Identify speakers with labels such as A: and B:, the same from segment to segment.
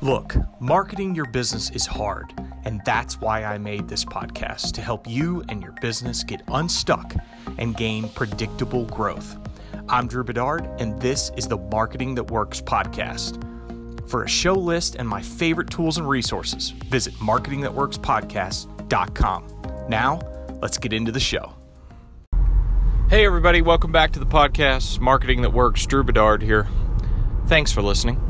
A: Look, marketing your business is hard, and that's why I made this podcast to help you and your business get unstuck and gain predictable growth. I'm Drew Bedard, and this is the Marketing That Works podcast. For a show list and my favorite tools and resources, visit marketingthatworkspodcast.com. Now, let's get into the show. Hey, everybody, welcome back to the podcast, Marketing That Works. Drew Bedard here. Thanks for listening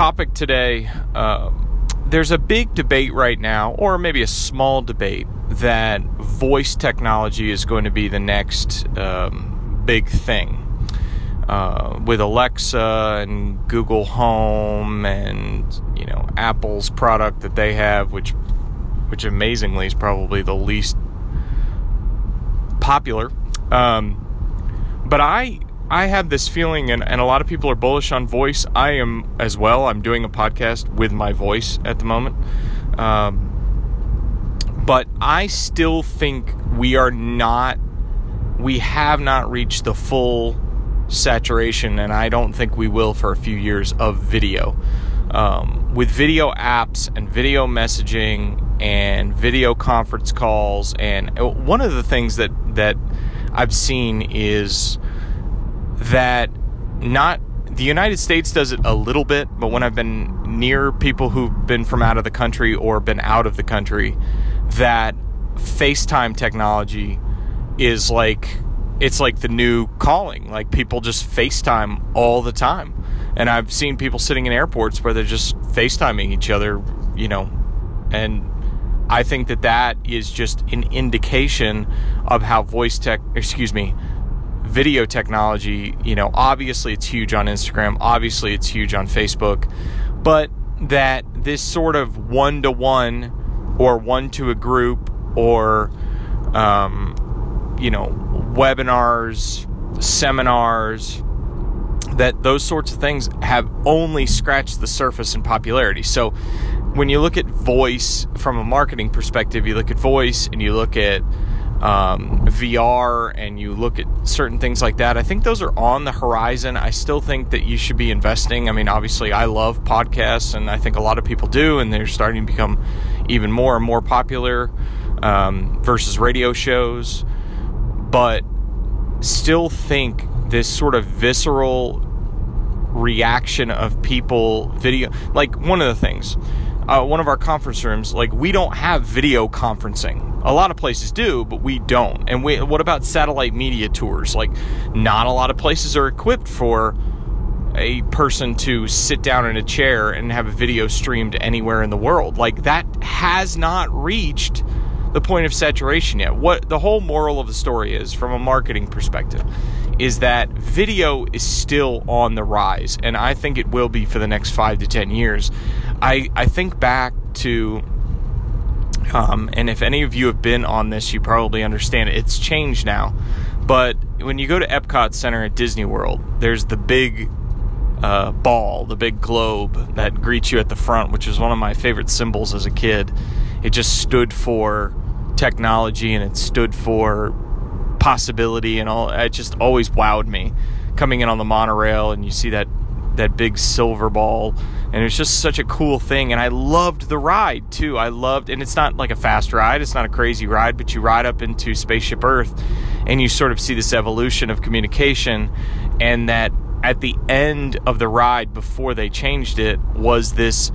A: topic today um, there's a big debate right now, or maybe a small debate, that voice technology is going to be the next um, big thing. Uh, with Alexa and Google Home and you know Apple's product that they have, which which amazingly is probably the least popular. Um, but I I have this feeling, and, and a lot of people are bullish on voice. I am as well. I'm doing a podcast with my voice at the moment. Um, but I still think we are not, we have not reached the full saturation, and I don't think we will for a few years of video. Um, with video apps and video messaging and video conference calls, and uh, one of the things that, that I've seen is that not the United States does it a little bit, but when I've been near people who've been from out of the country or been out of the country, that FaceTime technology is like it's like the new calling. Like people just FaceTime all the time. And I've seen people sitting in airports where they're just FaceTiming each other, you know, and I think that that is just an indication of how voice tech, excuse me, video technology, you know, obviously it's huge on Instagram, obviously it's huge on Facebook, but that this sort of one to one or one to a group or, um, you know, webinars, seminars, that those sorts of things have only scratched the surface in popularity. So when you look at voice from a marketing perspective, you look at voice and you look at um, VR and you look at certain things like that, I think those are on the horizon. I still think that you should be investing. I mean, obviously, I love podcasts, and I think a lot of people do, and they're starting to become even more and more popular um, versus radio shows. But still think this sort of visceral reaction of people video like one of the things uh, one of our conference rooms like we don't have video conferencing a lot of places do, but we don't. And we, what about satellite media tours? Like, not a lot of places are equipped for a person to sit down in a chair and have a video streamed anywhere in the world. Like, that has not reached the point of saturation yet. What the whole moral of the story is, from a marketing perspective, is that video is still on the rise, and I think it will be for the next five to ten years. I, I think back to um, and if any of you have been on this, you probably understand it. It's changed now. But when you go to Epcot Center at Disney World, there's the big uh, ball, the big globe that greets you at the front, which was one of my favorite symbols as a kid. It just stood for technology and it stood for possibility and all. It just always wowed me coming in on the monorail and you see that that big silver ball and it was just such a cool thing and i loved the ride too. I loved and it's not like a fast ride it's not a crazy ride but you ride up into spaceship earth and you sort of see this evolution of communication and that at the end of the ride before they changed it was this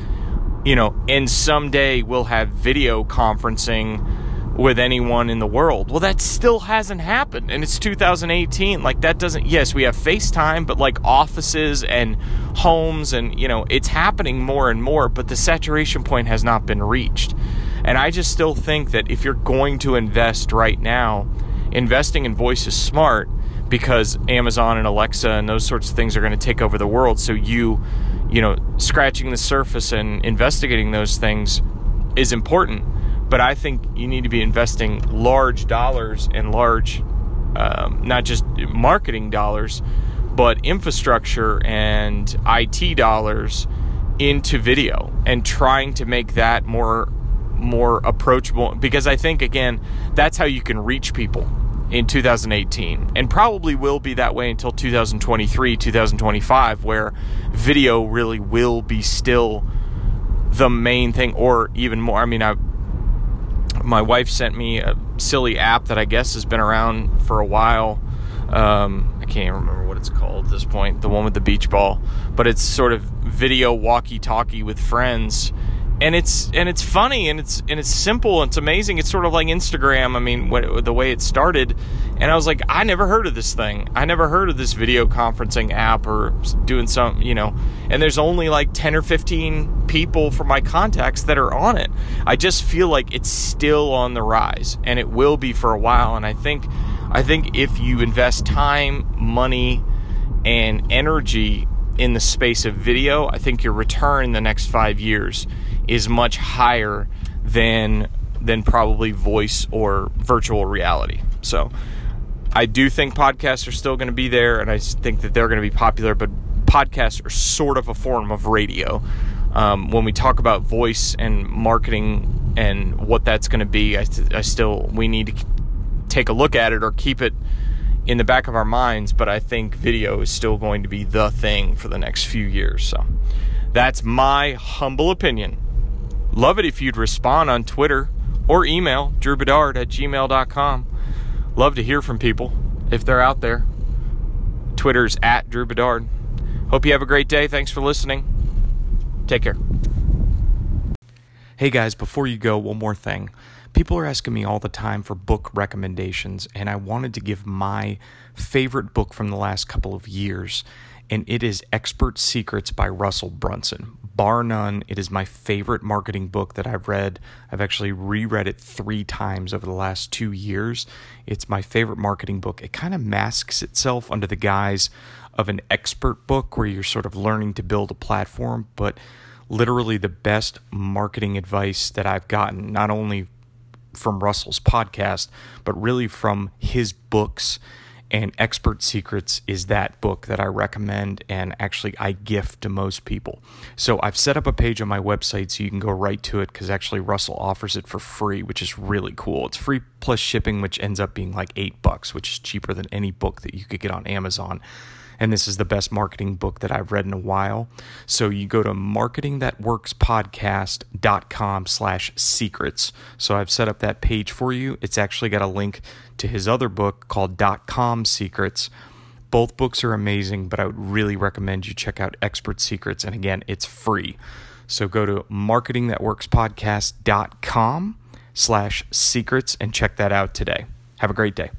A: you know and someday we'll have video conferencing with anyone in the world. Well, that still hasn't happened, and it's 2018. Like, that doesn't, yes, we have FaceTime, but like offices and homes, and you know, it's happening more and more, but the saturation point has not been reached. And I just still think that if you're going to invest right now, investing in voice is smart because Amazon and Alexa and those sorts of things are going to take over the world. So you, you know, scratching the surface and investigating those things is important but I think you need to be investing large dollars and large, um, not just marketing dollars, but infrastructure and IT dollars into video and trying to make that more more approachable because I think again that's how you can reach people in 2018 and probably will be that way until 2023 2025 where video really will be still the main thing, or even more. I mean, I my wife sent me a silly app that I guess has been around for a while. Um, I can't remember what it's called at this point, the one with the beach ball, but it's sort of video walkie-talkie with friends and it's and it's funny and it's and it's simple and it's amazing. It's sort of like Instagram. I mean, what, the way it started, and I was like, I never heard of this thing. I never heard of this video conferencing app or doing some, you know. And there's only like ten or fifteen people from my contacts that are on it. I just feel like it's still on the rise, and it will be for a while. And I think, I think if you invest time, money, and energy in the space of video, I think your return in the next five years is much higher than than probably voice or virtual reality. So I do think podcasts are still going to be there, and I think that they're going to be popular. But podcasts are sort of a form of radio. Um, when we talk about voice and marketing and what that's going to be, I, th- I still we need to take a look at it or keep it in the back of our minds, but I think video is still going to be the thing for the next few years. So that's my humble opinion. Love it if you'd respond on Twitter or email drewbedard at gmail.com. Love to hear from people if they're out there. Twitter's at Drew Bedard. Hope you have a great day. Thanks for listening. Take care. Hey guys, before you go, one more thing. People are asking me all the time for book recommendations, and I wanted to give my favorite book from the last couple of years, and it is Expert Secrets by Russell Brunson. Bar none, it is my favorite marketing book that I've read. I've actually reread it three times over the last two years. It's my favorite marketing book. It kind of masks itself under the guise of an expert book where you're sort of learning to build a platform, but literally the best marketing advice that I've gotten, not only from Russell's podcast, but really from his books. And Expert Secrets is that book that I recommend and actually I gift to most people. So I've set up a page on my website so you can go right to it because actually Russell offers it for free, which is really cool. It's free plus shipping, which ends up being like eight bucks, which is cheaper than any book that you could get on Amazon and this is the best marketing book that I've read in a while. So you go to marketingthatworkspodcast.com slash secrets. So I've set up that page for you. It's actually got a link to his other book called dot com secrets. Both books are amazing, but I would really recommend you check out Expert Secrets. And again, it's free. So go to marketingthatworkspodcast.com slash secrets and check that out today. Have a great day.